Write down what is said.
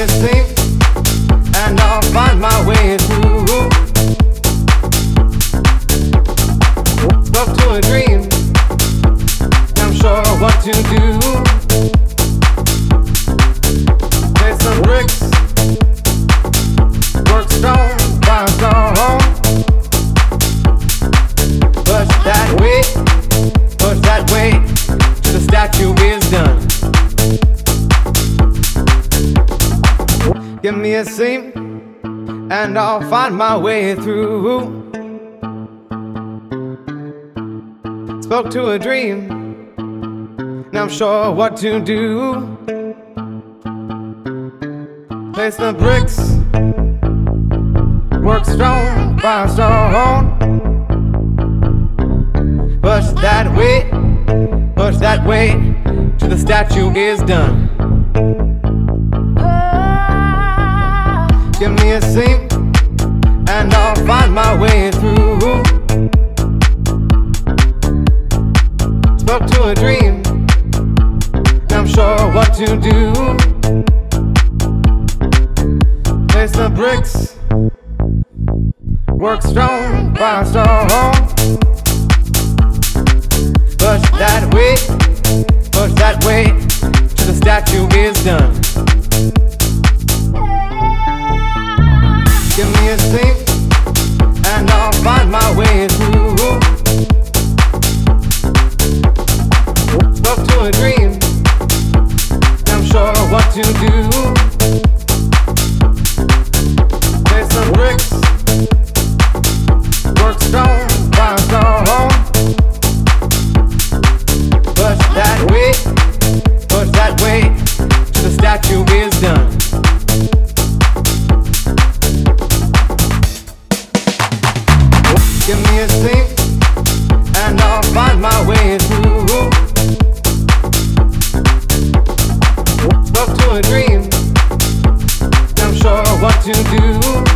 and I'll find my way through. Spoke to a dream, I'm sure what to do. Some bricks, stone that way, Give me a seam, and I'll find my way through. Spoke to a dream, now I'm sure what to do. Place the bricks, work stone by stone. Push that way, push that way, till the statue is done. Give me a seam, and I'll find my way through. Spoke to a dream, I'm sure what to do. Place the bricks, work stone by stone. I'm sure what to do. Some bricks, work stone. Push that way, push that way, till the statue is done. Give me a seam, and I'll find my way through. To do.